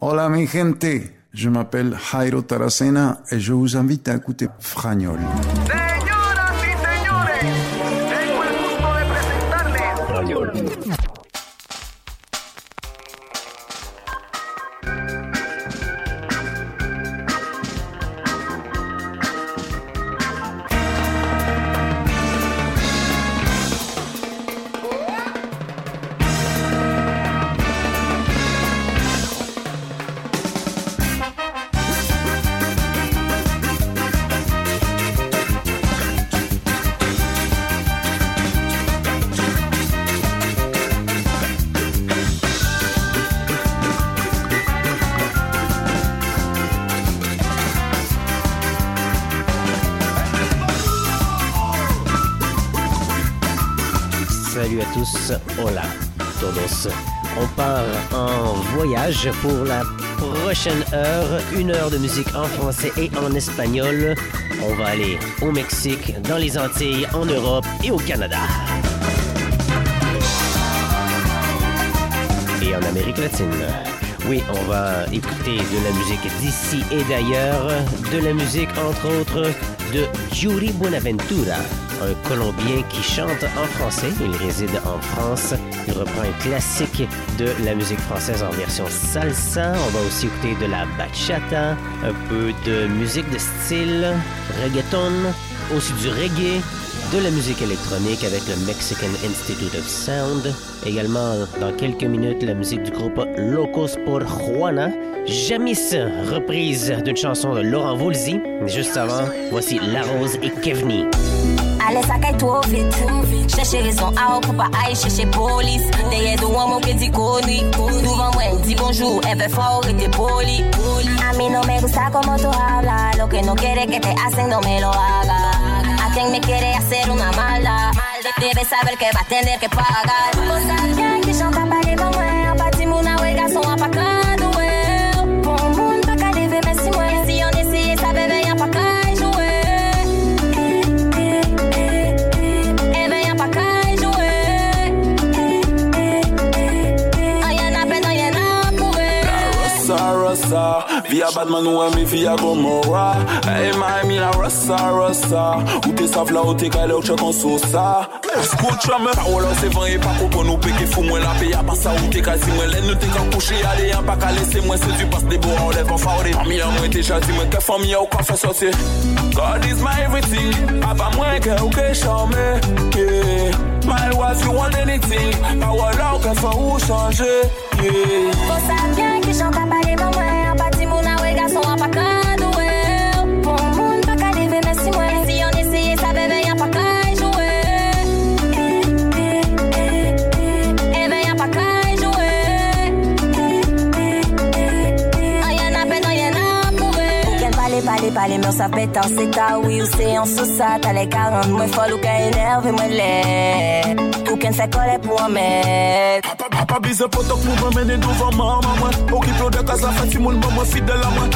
Hola mi gente, je m'appelle Jairo Taracena et je vous invite à écouter Fragnol. Pour la prochaine heure, une heure de musique en français et en espagnol. On va aller au Mexique, dans les Antilles, en Europe et au Canada. Et en Amérique latine. Oui, on va écouter de la musique d'ici et d'ailleurs, de la musique entre autres de Yuri Buenaventura, un Colombien qui chante en français. Il réside en France. Il reprend un classique de la musique française en version salsa. On va aussi écouter de la bachata, un peu de musique de style reggaeton, aussi du reggae, de la musique électronique avec le Mexican Institute of Sound. Également, dans quelques minutes, la musique du groupe Locos por Juana. Jamis, reprise d'une chanson de Laurent Voulzy. Juste avant, voici La Rose et Kevni. Ale sakay tro vit Cheche rezon a ou pou pa ay cheche polis Deye do an moun ke di koni Duvan mwen di bonjou, e ve fwa ou rete poli A mi no me gusta como tu habla Lo que no quiere que te hacen no me lo haga. A quien me quiere hacer una mala. Debe saber que va a tener que pagar. Via a badman ou an mi fi a gomora E may mi a rasa rasa Ou te sav la ou te kale ou chakon sosa. Skout chame Pa wala se van e pa kopo nou peke fou mwen la pe A pa sa ou te kasi mwen len nou te kan kouche Ale an pa kale se mwen se du pas debo an lev an fawre Ami an mwen te chati mwen ke fami ou ka fe sote God is my everything. A pa mwen ke ou ke chame yeah. My wife you want anything? Pa wala ou ke fe ou chanje yeah. Ki chan pale mwen Palè mèr sa pèt an oui ou se an sou sa Talè karan mwen fol ou ka enerve mwen lè Ou ken fè kolè pou an mèt Papa bize potok mou vèmène douvan mè an mè mwen Ou de kaz la fè ti moun mè mwen fidèl an mwen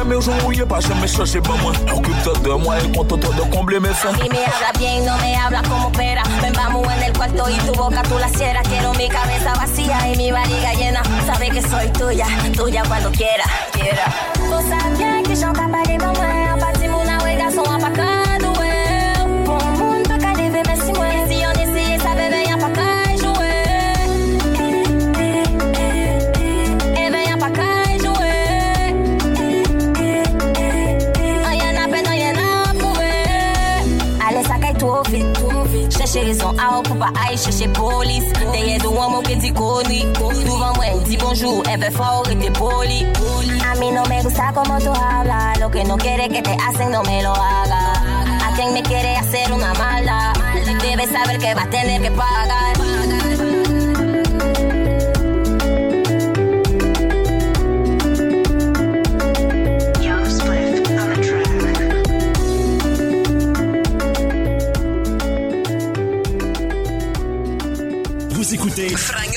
Papa a aimé ou joun ou ye pa jame cherche ba mwen Occupe-toi de moi et contente de combler mes fins Y me habla bien, no me habla como opera. Ven, vamos en el cuarto y tu boca tú la cierras. Quiero mi cabeza vacía y mi barriga llena. Sabe que soy tuya, tuya cuando quiera, quiera. Cosas bien que son capaz de mover. Partimos una huelga, son apacados, Chercher raison à pour pas aille chercher police. Derrière de moi que dit connu Devant moi dit bonjour. Elle veut fort et t'es poli. A mí no me gusta como tú hablas. Lo que no quiere que te hacen no me lo haga A quien me quiere hacer una maldad Debes saber que va a tener que pagar Frank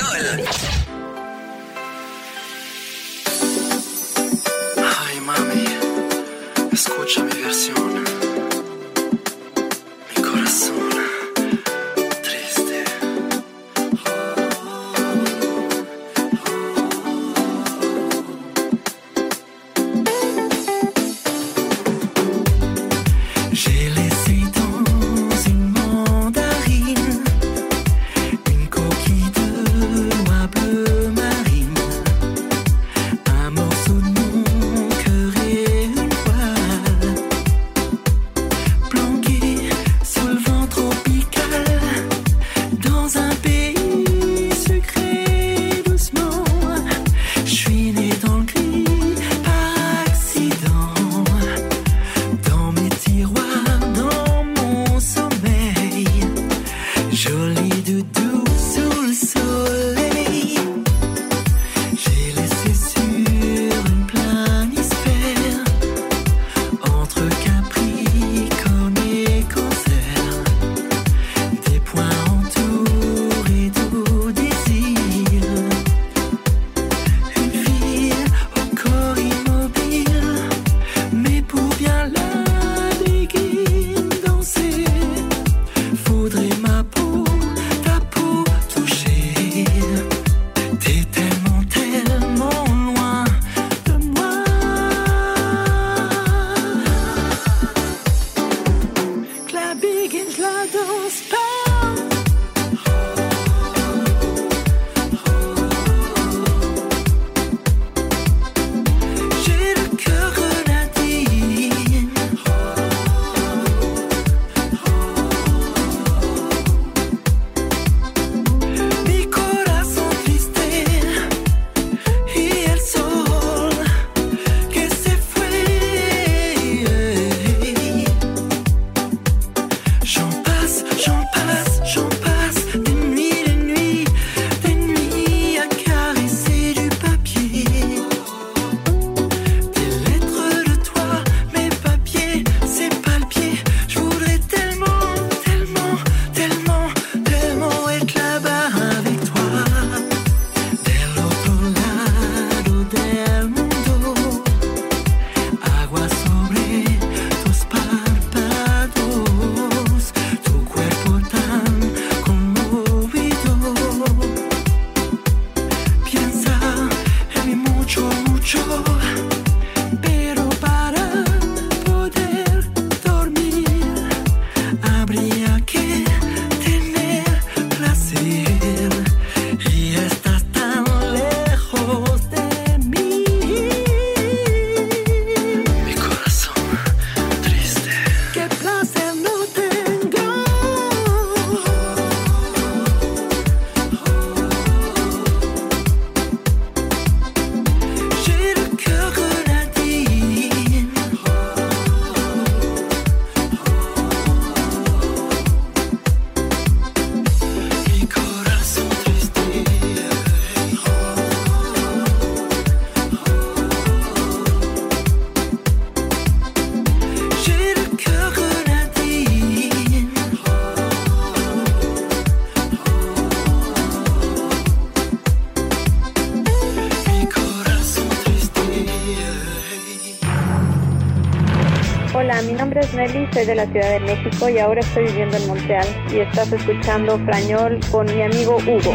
soy de la Ciudad de México y ahora estoy viviendo en Montreal y estás escuchando Frañol con mi amigo Hugo.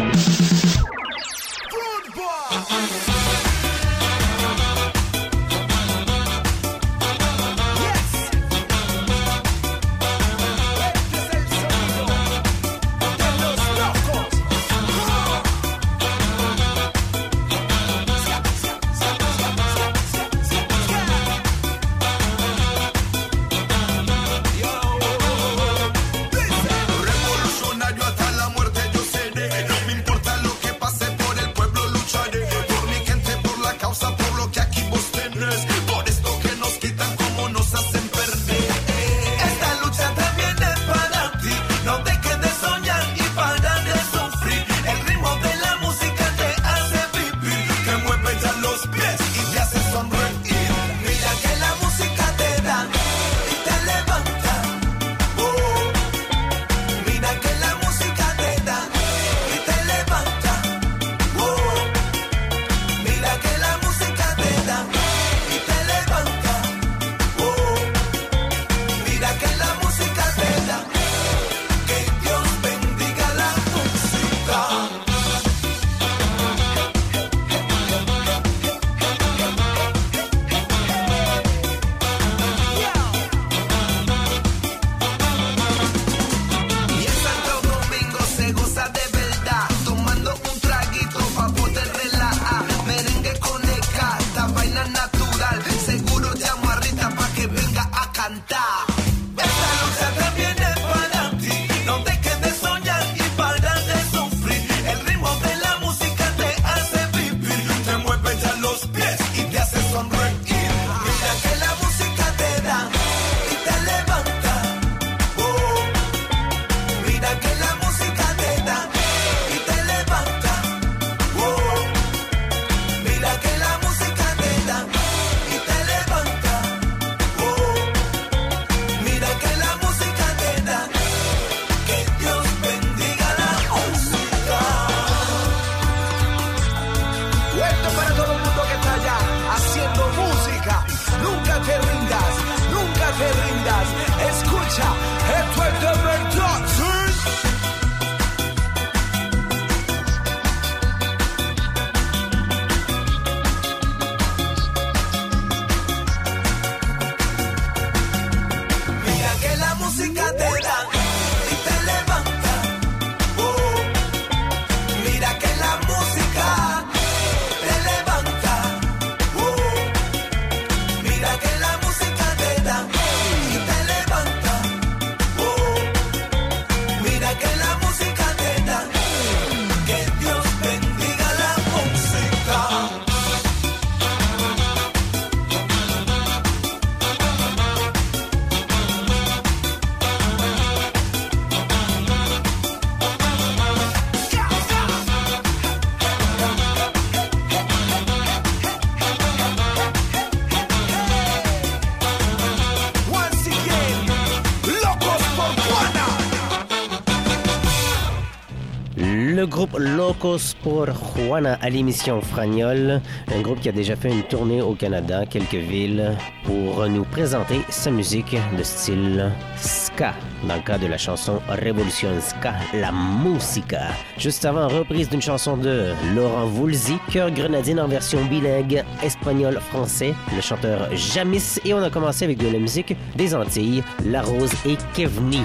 Locos pour Juana à l'émission Fragnol, un groupe qui a déjà fait une tournée au Canada, quelques villes, pour nous présenter sa musique de style ska, dans le cas de la chanson Révolution Ska, la musica. Juste avant, reprise d'une chanson de Laurent Voulzy, Cœur Grenadine en version bilingue espagnol-français, le chanteur Jamis, et on a commencé avec de la musique des Antilles, La Rose et Kevni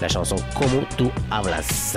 la chanson Como tu hablas.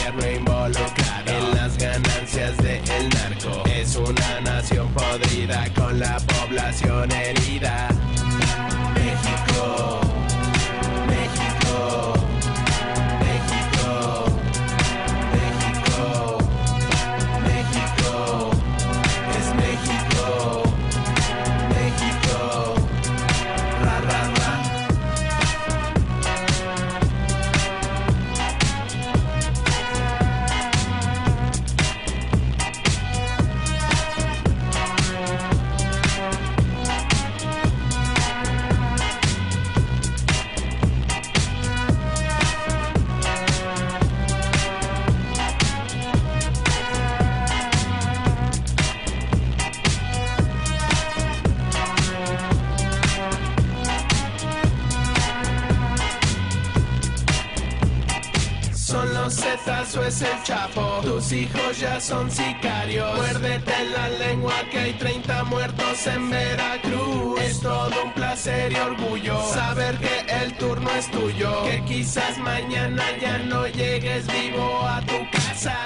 el chapo. Tus hijos ya son sicarios. Muérdete la lengua que hay 30 muertos en Veracruz. Es todo un placer y orgullo Saber que el turno es tuyo. Que quizás mañana ya no llegues vivo a tu casa.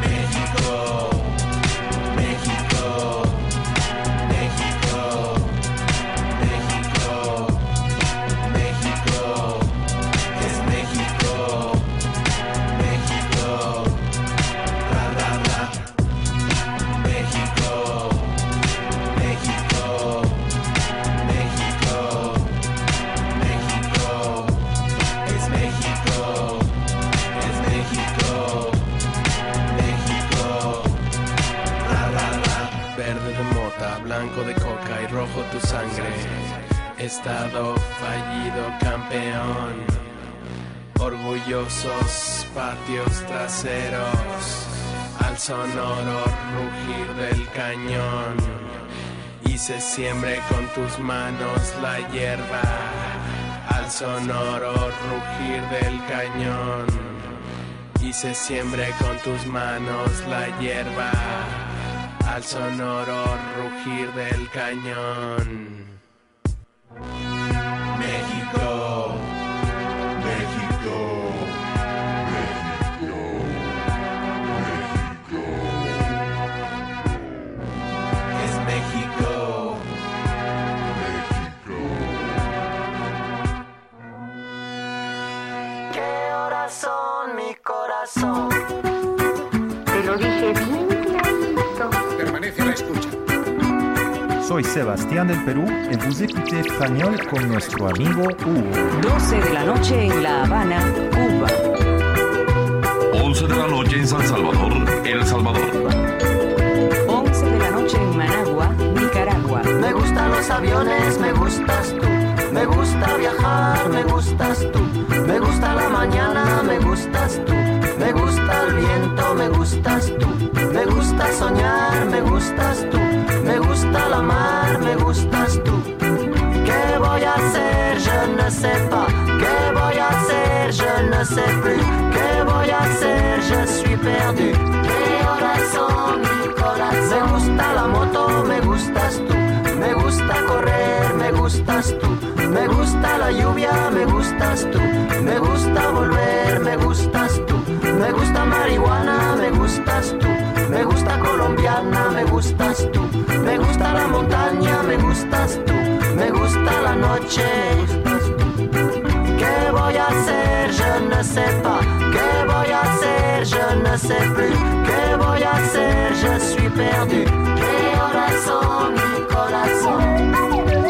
México patios traseros, al sonoro rugir del cañón, y se con tus manos la hierba, al sonoro rugir del cañón, y se siembre con tus manos la hierba, al sonoro rugir del cañón. México, Soy Sebastián del Perú y vous écoutez Fragnol con nuestro amigo Hugo. 12 de la noche en La Habana, Cuba. 11 de la noche en San Salvador, El Salvador. 11 de la noche en Managua, Nicaragua. Me gustan los aviones, me gustas tú. Me gusta viajar, me gustas tú. Me gusta la mañana, me gustas tú. Me gusta el viento, me gustas tú. Sais plus. ¿Qué voy a hacer? Je suis perdu. Me gusta la moto, me gustas tú. Me gusta correr, me gustas tú. Me gusta la lluvia, me gustas tú. Me gusta volver, me gustas tú. Me gusta marihuana, me gustas tú. Me gusta colombiana, me gustas tú. Me gusta la montaña, me gustas tú. Me gusta la noche, voy a hacer? Je ne sais pas. ¿Qué voy a? Je ne sais plus. ¿Qué voy a? Je suis perdu. ¿Qué horas son mi corazón?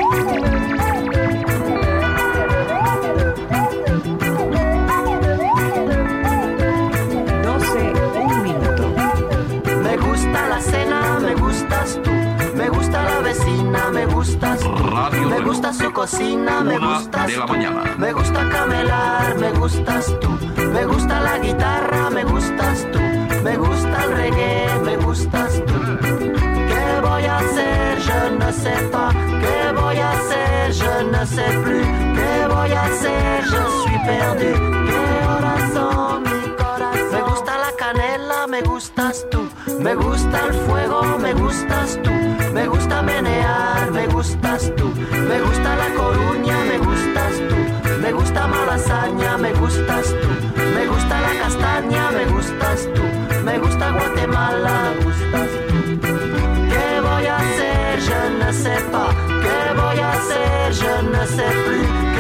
Cocina, me Una gustas de la tú. mañana. Me gusta camelar, me gustas tú. Me gusta la guitarra, me gustas tú. Me gusta el reggae, me gustas tú. ¿Qué voy a hacer? Je ne sais pas. ¿Qué voy a hacer? Je ne sais plus. ¿Qué voy a hacer? Je suis perdu. ¿Qué horas son? Mi corazón. Me gusta la canela, me gustas tú. Me gusta el fuego, me gustas tú. Me gusta menear, me gustas tú. Me gusta la coruña, me gustas tú. Me gusta malasaña, me gustas tú. Me gusta la castaña, me gustas tú. Me gusta Guatemala, me gustas tú. ¿Qué voy a hacer? Je ne sais pas. ¿Qué voy a hacer? Je ne sais plus.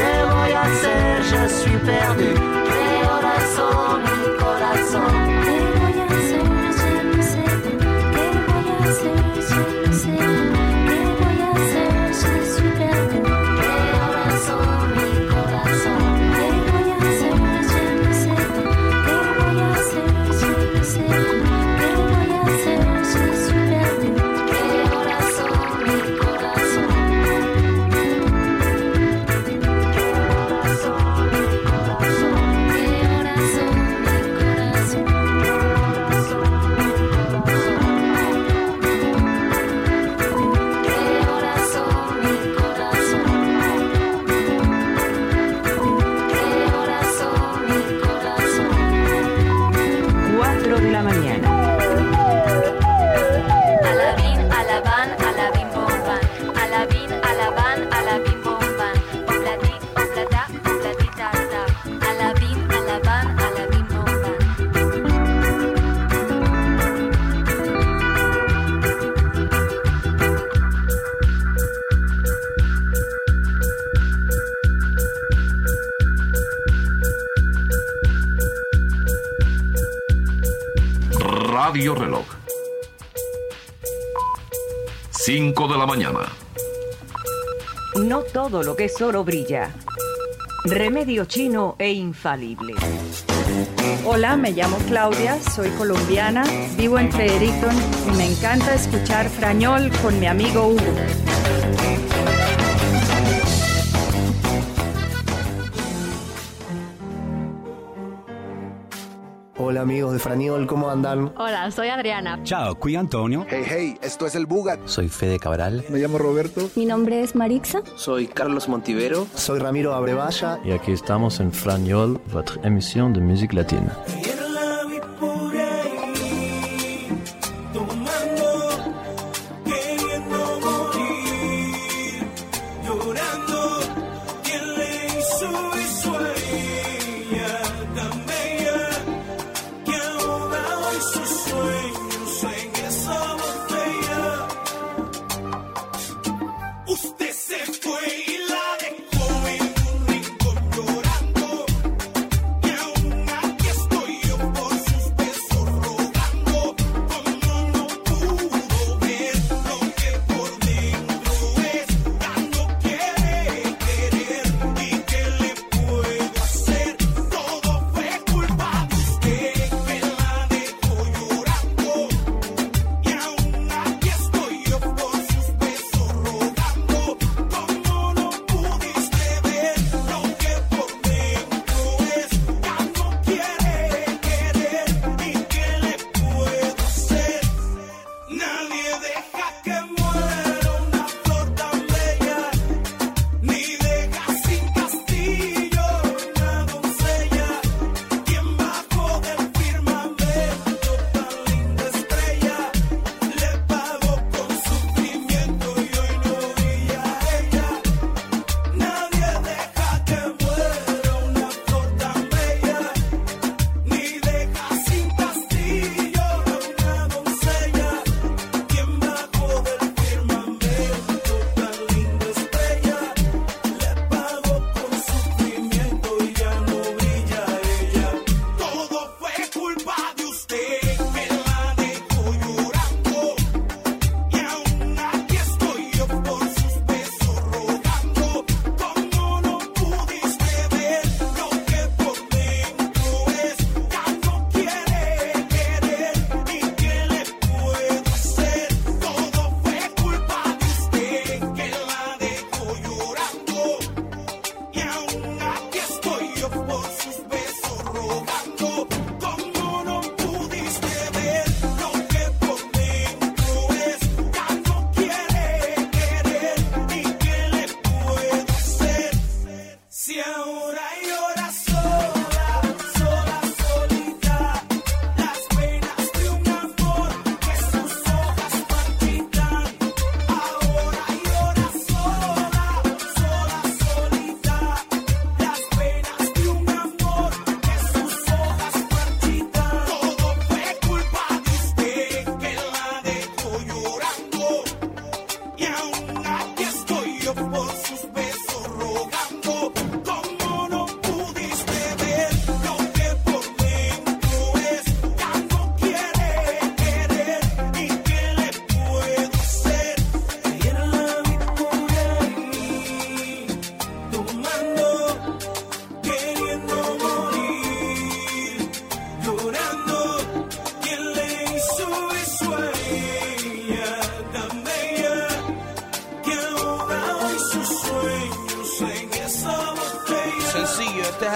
Radio Reloj. 5 de la mañana. No todo lo que es oro brilla. Remedio chino e infalible. Hola, me llamo Claudia, soy colombiana, vivo en Fredericton y me encanta escuchar Frañol con mi amigo Hugo. Hola amigos de Franiol, ¿cómo andan? Hola, soy Adriana. Ciao, qui Antonio. Hey, hey, esto es el Bugat. Soy Fede Cabral. Me llamo Roberto. Mi nombre es Marixa. Soy Carlos Montivero. Soy Ramiro Abrevaya. Y aquí estamos en Fragnol, votre émission de musique latine.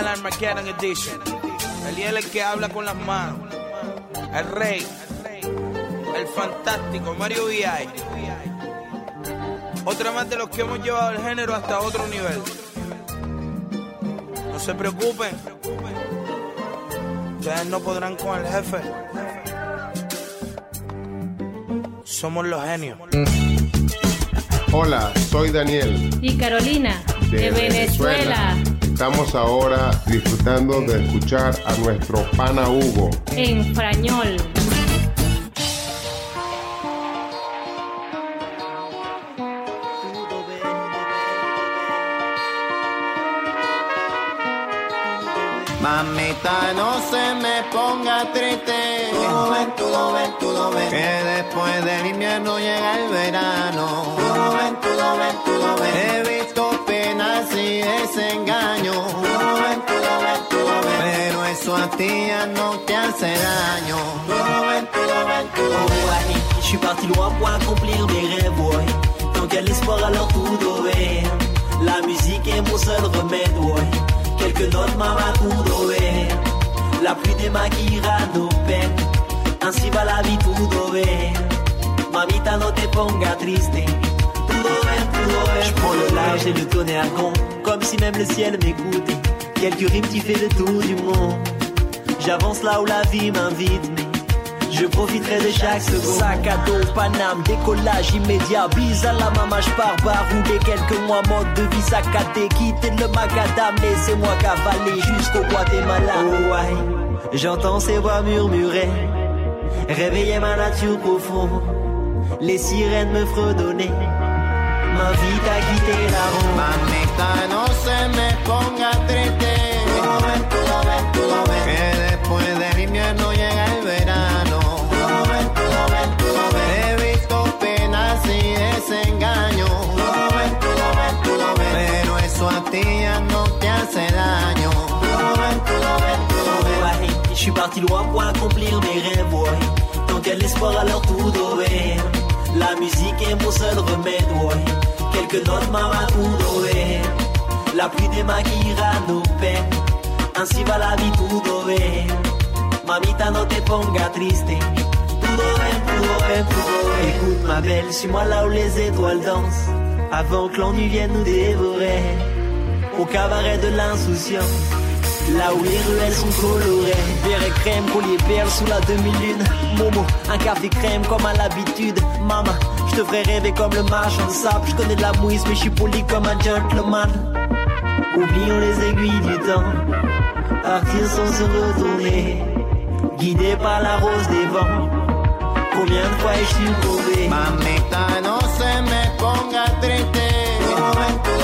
Armageddon Edition. Eliel el que habla con las manos. El rey. El fantástico Mario VI. Otra más de los que hemos llevado el género hasta otro nivel. No se preocupen. Ustedes no podrán con el jefe. Somos los genios. Hola, soy Daniel. Y Carolina, de, Venezuela. Estamos ahora disfrutando de escuchar a nuestro pana Hugo. En Frañol. Mamita, no se me ponga triste. Todo ven, todo ven, todo ven. Que después del invierno llega el verano. Todo ven, todo ven, todo ven. Eso a ti ya no te hace daño. Ouais, je suis parti loin pour accomplir mes rêves, ouais. Tant qu'il y a l'espoir, alors tout doit La musique est mon seul remède, ouais. Quelques notes, maman, tout doit La pluie démaquillera nos peines. Ainsi va la vie, tout doit Mamita, no te ponga triste. Je prends le large et le tonnerre con. Comme si même le ciel m'écoutait. Quelques rimes qui fait le tour du monde. J'avance là où la vie m'invite, mais je profiterai de chaque seconde. Sac à dos, Paname, décollage immédiat. Bise à la maman, je pars barouder quelques mois. Mode de vie saccadé, quitter le macadam. Laissez-moi cavaler jusqu'au Guatemala. Oh, ouais, j'entends ces voix murmurer. Réveiller ma nature profonde. Les sirènes me fredonner. M'invite à quitter la ronde. Mamita, no se me ponga je suis parti loin pour accomplir mes rêves, ouais. Tant de l'espoir, alors tout doit La musique est mon seul remède, ouais. Quelques notes, tout doit La pluie démaquillera nos peines. Ainsi va la vie, tout doit Mamita, no te ponga triste. Tout doit tout Écoute ma belle, suis-moi là où les étoiles dansent. Avant que l'ennui vienne nous dévorer. Au cabaret de l'insouciance. Là où les ruelles sont colorées. Verre et crème, collier perles sous la demi-lune. Momo, un café crème comme à l'habitude. Maman, je te ferai rêver comme le marchand de sable. Je connais de la mouise mais je suis poli comme un gentleman. Oublions les aiguilles du temps. Partir sans se retourner. Guidé par la rose des vents. Combien de fois ai-je tombé Mamita, no se me ponga triste.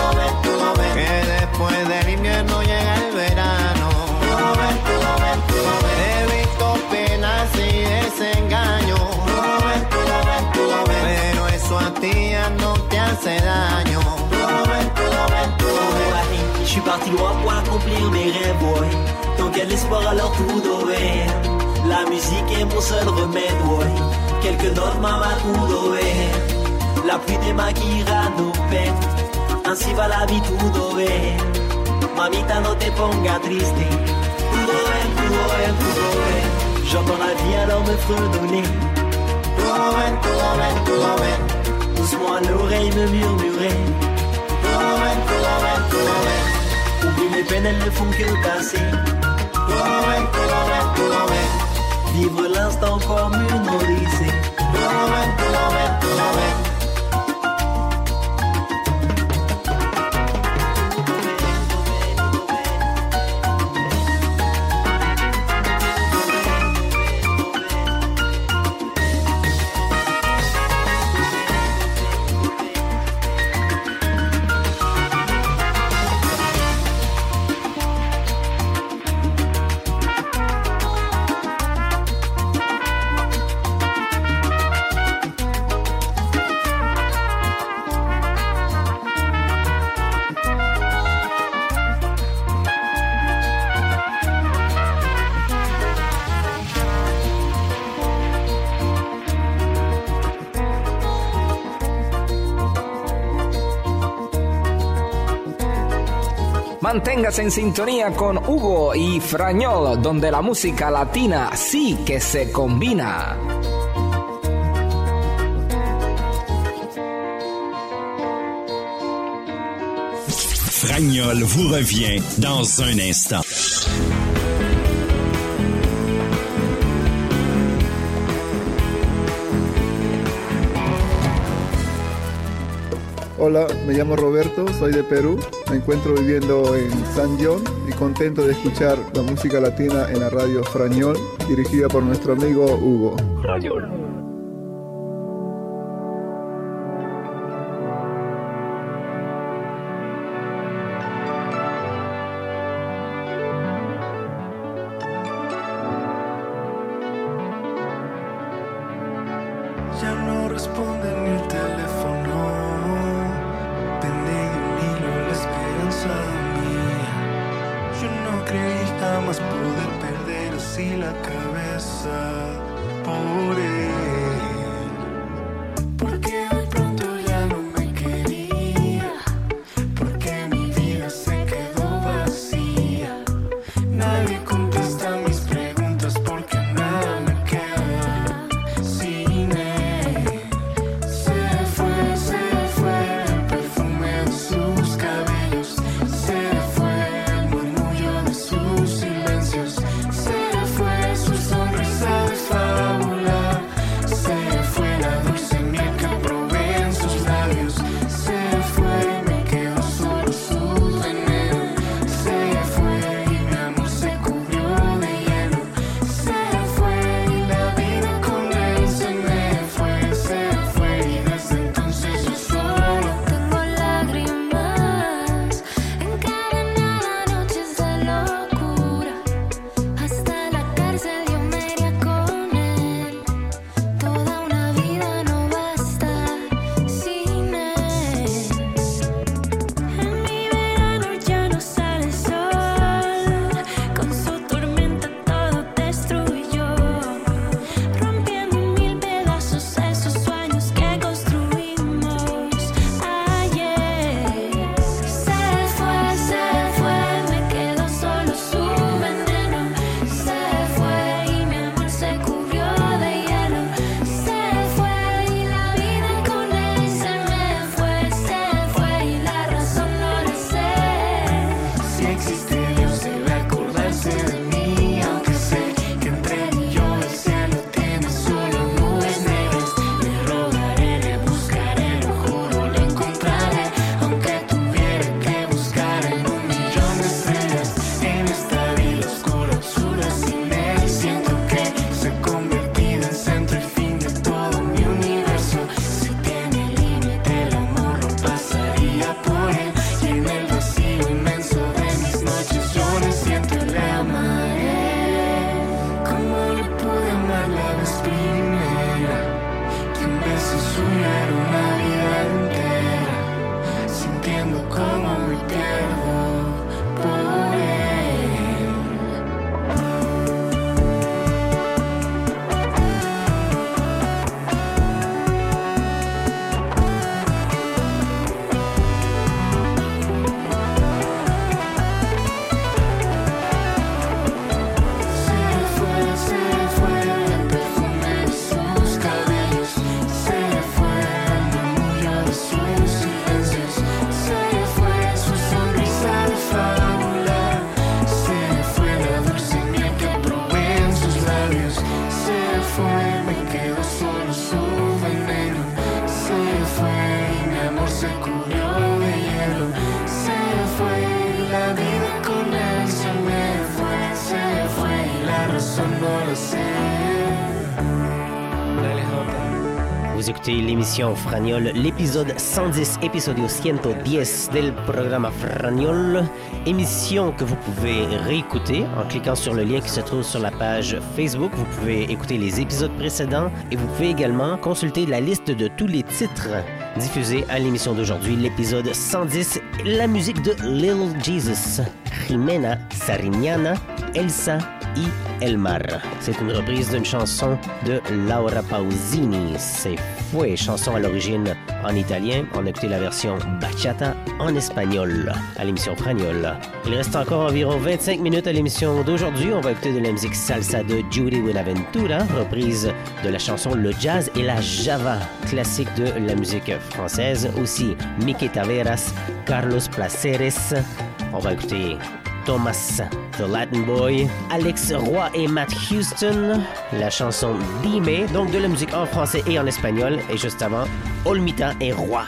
Suis parti loin pour accomplir mes rêves, ouais. Tant qu'il y a l'espoir, alors tout doit La musique est mon seul remède, ouais. Quelques notes, maman, tout doit La pluie démaquillera nos peines. Ainsi va la vie, tout doit Mamita, no te ponga triste. Tout doit, tout doit, tout doit J'entends la vie alors me fredonner. Todo ven, todo ven, todo ven. Doucement à l'oreille me murmurer. Ven, todo ven, todo ven. Vivre peine, elles ne font que casser. Vivre l'instant comme une odyssée. Manténgase en sintonía con Hugo y Frañol, donde la música latina sí que se combina. Fragnol vous revient dans un instant. Hola, me llamo Roberto, soy de Perú, me encuentro viviendo en San John y contento de escuchar la música latina en la radio Frañol, dirigida por nuestro amigo Hugo. Vous écoutez l'émission Fragnol, l'épisode 110, épisode 110 del programme Fragnol, émission que vous pouvez réécouter en cliquant sur le lien qui se trouve sur la page Facebook. Vous pouvez écouter les épisodes précédents et vous pouvez également consulter la liste de tous les titres diffusés à l'émission d'aujourd'hui, l'épisode 110, la musique de Little Jesus, Jimena Sarignana, Elsa I Elmar. C'est une reprise d'une chanson de Laura Pausini. C'est Fouet, chanson à l'origine en italien. On a écouté la version bachata en espagnol à l'émission Fragnol. Il reste encore environ 25 minutes à l'émission d'aujourd'hui. On va écouter de la musique salsa de Judy Buenaventura, reprise de la chanson Le Jazz et la Java, classique de la musique française. Aussi, Mickey Taveras, Carlos Placeres. On va écouter Thomas. The Latin Boy, Alex Roy et Matt Houston, la chanson Dime, donc de la musique en français et en espagnol, et juste avant, Olmita et Roy.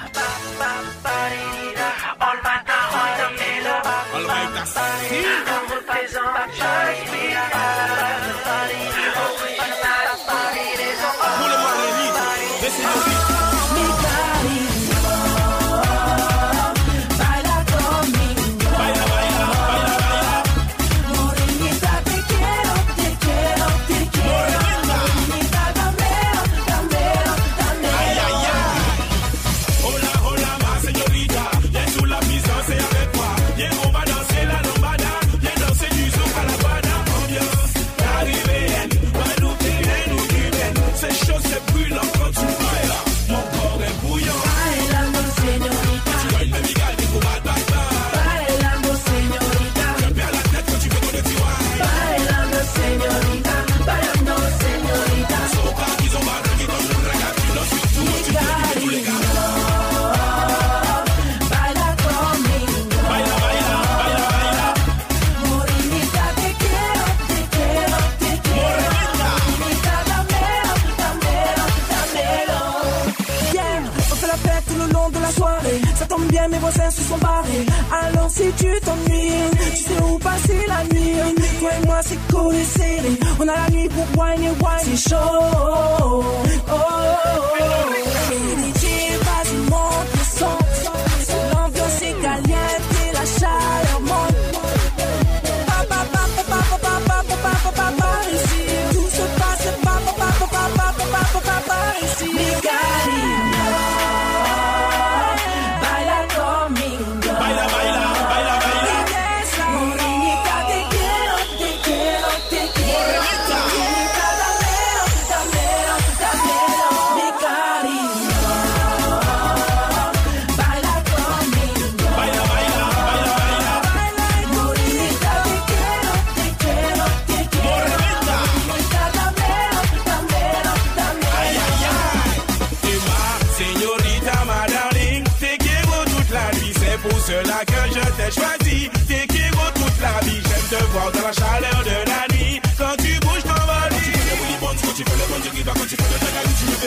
cela que je t'ai choisi. T'es qui toute la vie. J'aime te voir dans la chaleur de la nuit. Quand tu bouges ton valise. Quand tu fais le bon, tu fais le bon, tu fais le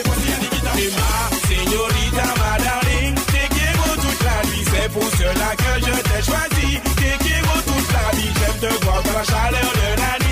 bon, tu ma señorita, ma darling, t'es toute la nuit. C'est pour cela que je t'ai choisi. T'es toute la vie. J'aime te voir dans la chaleur de la nuit.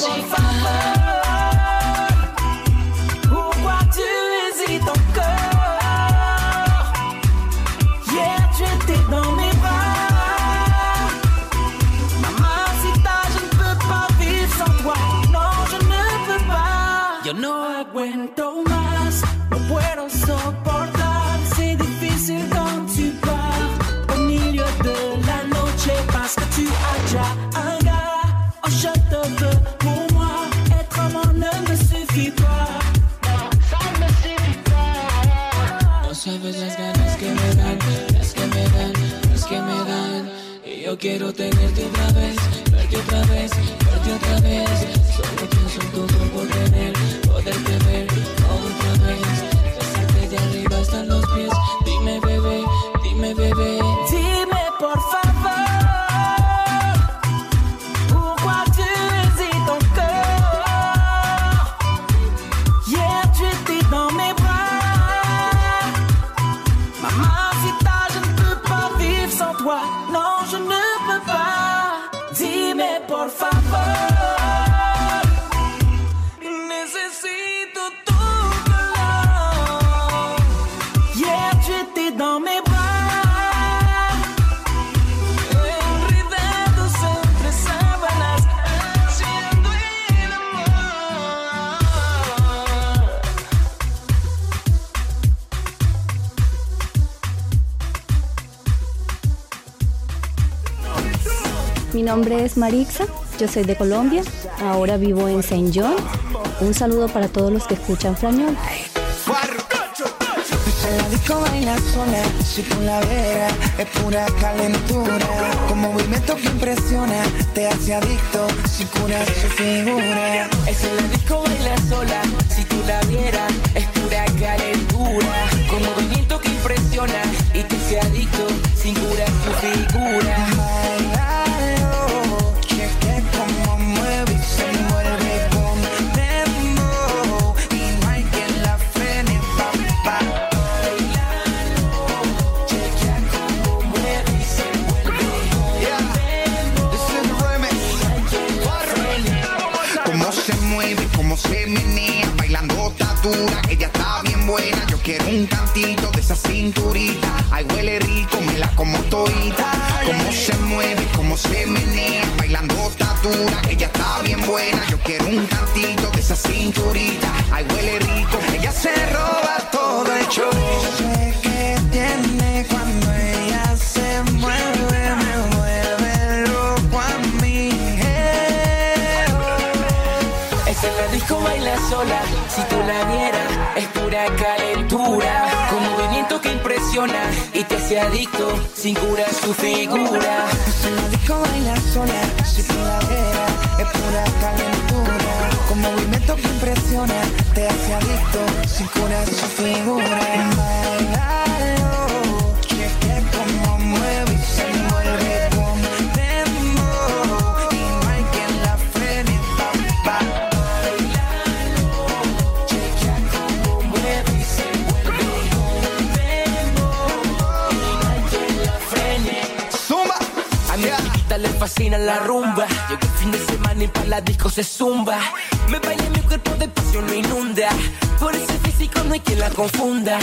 She quiero tenerte otra vez, verte otra vez, verte otra vez. Solo pienso en tu cuerpo tener, nombre es Marixa, yo soy de Colombia, ahora vivo en Saint John. Un saludo para todos los que escuchan Frañol. En la disco baila sola, si tú la veras, es pura calentura. Con movimiento que impresiona, te hace adicto, sin cura su figura. Es la disco baila sola, si tú la vieras, es pura calentura. Con movimiento que impresiona y te hace adicto, sin cura su figura. Se menea, bailando está dura, ella está bien buena. Yo quiero un cantito de esa cinturita, ay huele rico, ella se roba todo el show. Sé que tiene cuando ella se mueve, me vuelve loco a mí. Es en la disco baila sola, si tú la vieras, es pura calentura. Con movimiento que impresiona y te hace adicto, sin cura su figura. En la disco baila sola, si vieras, es pura calentura. Con movimiento que impresiona, te hace adicto, sin cura su figura. Bailalo, fascina la rumba. Llega el fin de semana y para la disco se zumba. Me baila mi cuerpo de pasión lo inunda. Por ese físico no hay quien la confunda.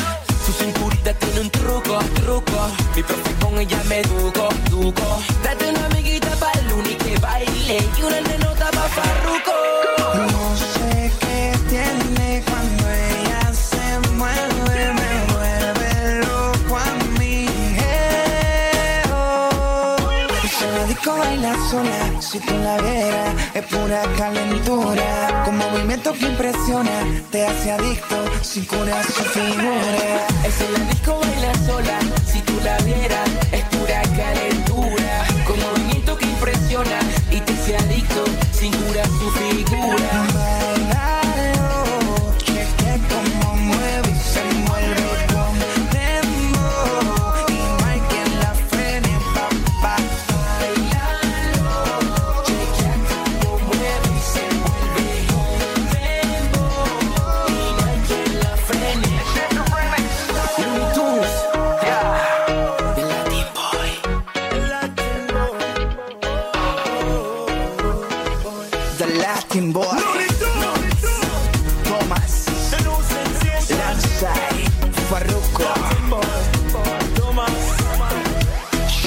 Su cinturita tiene un truco, truco. Mi profe con ella me educo, educo. Date una amiguita para el único que baile. Y una nenota pa' farruco. No sé qué tiene cuando ella se mueve, baila sola, si tú la vieras, es pura calentura. Con movimiento que impresiona, te hace adicto, sin cura su figura. La disco baila sola, si tú la vieras, es pura calentura.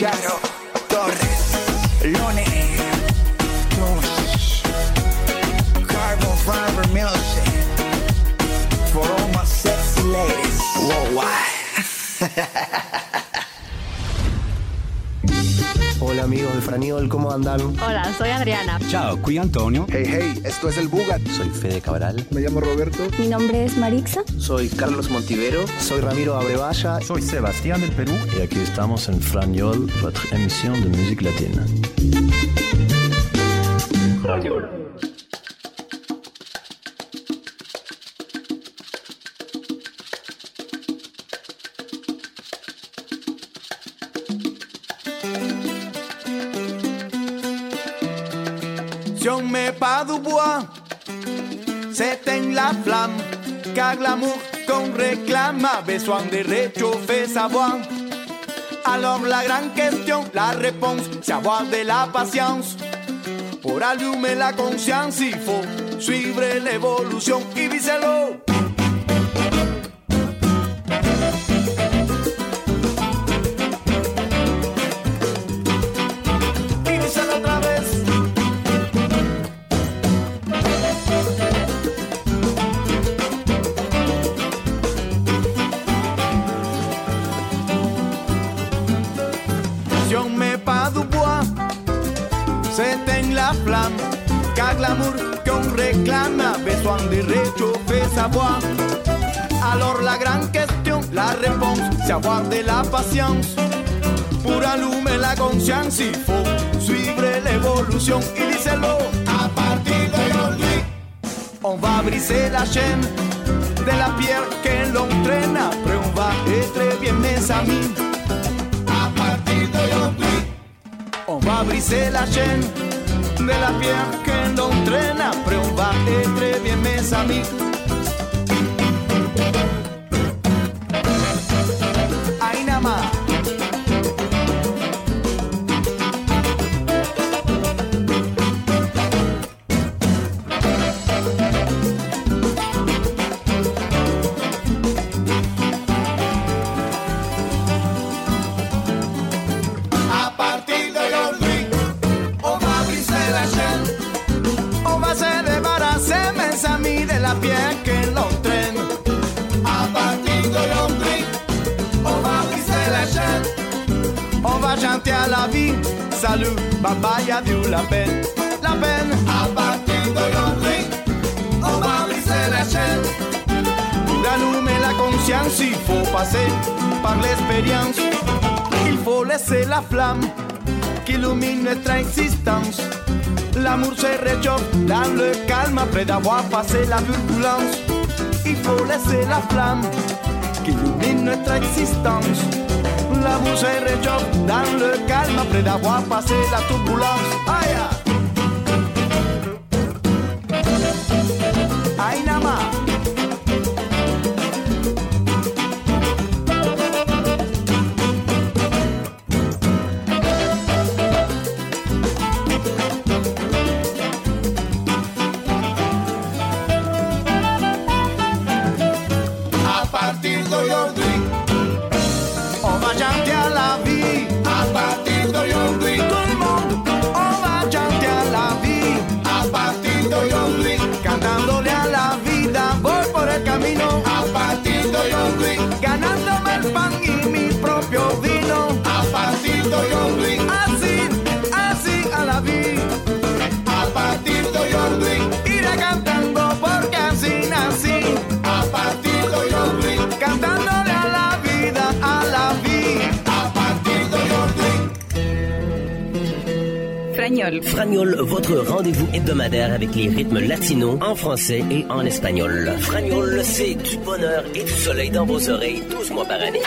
shadow. Amigos de Franiol, ¿cómo andan? Hola, soy Adriana. Ciao, qui Antonio. Hey, hey, esto es el Bugat. Soy Fede Cabral. Me llamo Roberto. Mi nombre es Marixa. Soy Carlos Montivero. Soy Ramiro Abrevaya. Soy Sebastián del Perú. Y aquí estamos en Franiol, votre émission de musique latine. La flamme, car l'amour qu'on réclame a besoin de réchauffer sa. Alors la grande question, la réponse, c'est avoir de la patience. Pour allumer la conscience, il faut suivre l'évolution y viser-le. Voix. Alors la grande question, la réponse, c'est avoir de la patience. Pour allumer la conscience, il faut suivre l'évolution. Y díselo a partir d'aujourd'hui. On va briser la chaîne de la pierre que l'on traîne. Après, on va être bien, mes amis. A partir d'aujourd'hui, on va briser la chaîne de la pierre que l'on traîne. Après, on va être bien, mes amis. Bye, adieu, la peine. La peine. À partir d'aujourd'hui, on va briser la chaîne. La conscience, il faut passer par l'expérience. Il faut laisser la flamme qui illumine notre existence. L'amour se réchauffe dans le calme après d'avoir passé la turbulence. Il faut laisser la flamme qui illumine notre existence. L'amour se réchauffe dans le calme après d'avoir passé la turbulence. Fragnol. Votre rendez-vous hebdomadaire avec les rythmes latinos en français et en espagnol. Fragnol, c'est du bonheur et du soleil dans vos oreilles 12 mois par année.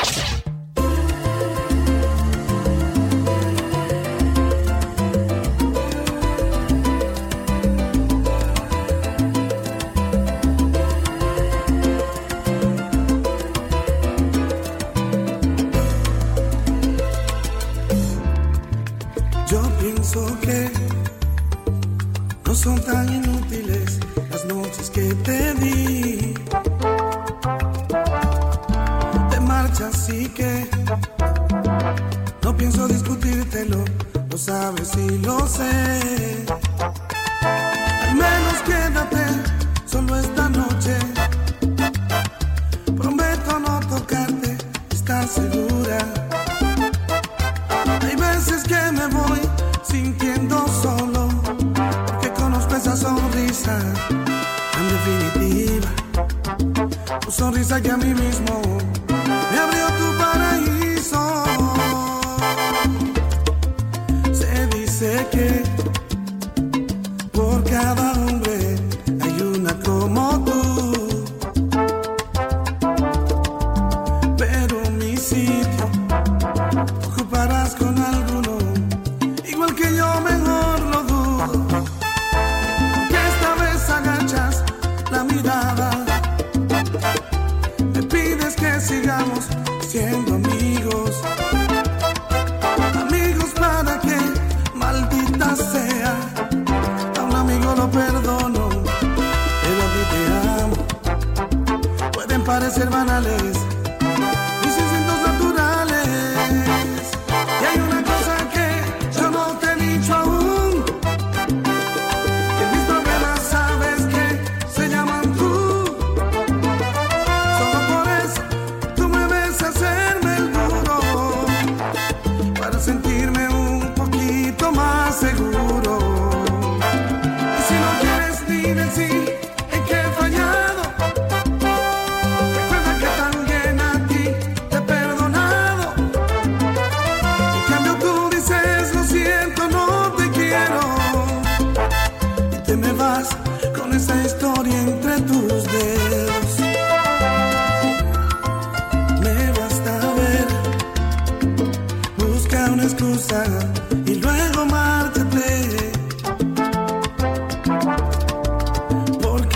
Que a mí mismo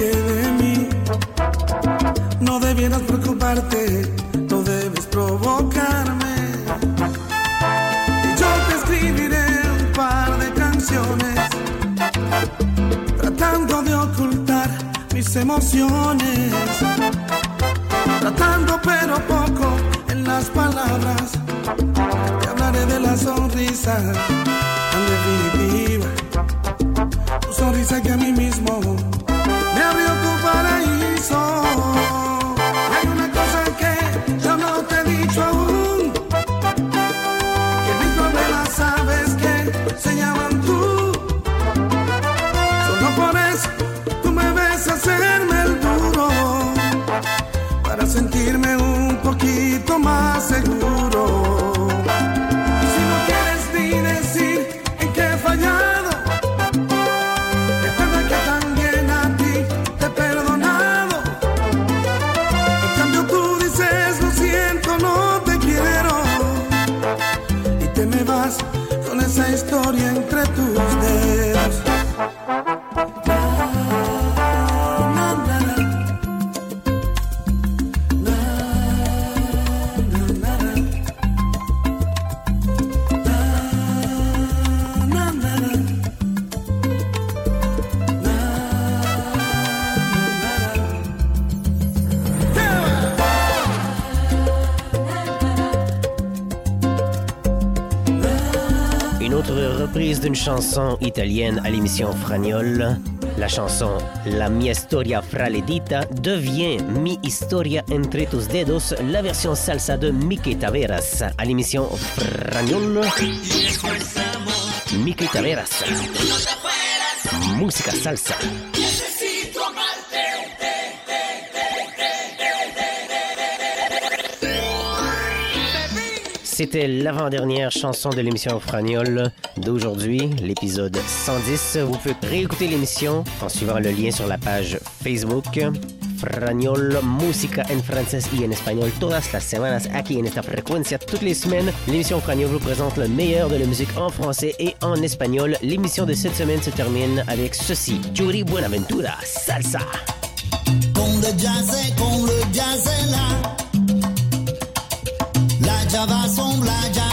de mí no debieras preocuparte, no debes provocarme. Y yo te escribiré un par de canciones, tratando de ocultar mis emociones, tratando pero poco en las palabras. Te hablaré de la sonrisa, en definitiva, tu sonrisa que a mí mismo más. Italienne à l'émission Fragnol. La chanson La mia storia fraledita devient Mi historia entre tus dedos, la version salsa de Mickey Taveras à l'émission Fragnol. Mickey Taveras. Música salsa. C'était l'avant-dernière chanson de l'émission Fragnol d'aujourd'hui, l'épisode 110. Vous pouvez réécouter l'émission en suivant le lien sur la page Facebook. Fragnol, música en francés y en español todas las semanas aquí en esta frecuencia. Toutes les semaines, l'émission Fragnol vous présente le meilleur de la musique en français et en espagnol. L'émission de cette semaine se termine avec ceci. Yuri Buenaventura, salsa. La java s'en,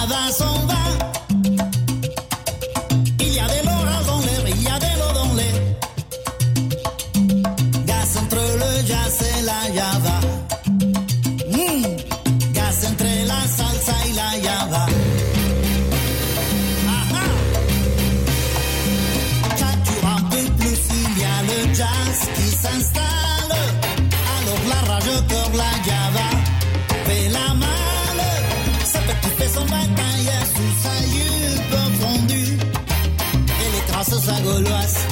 gauloise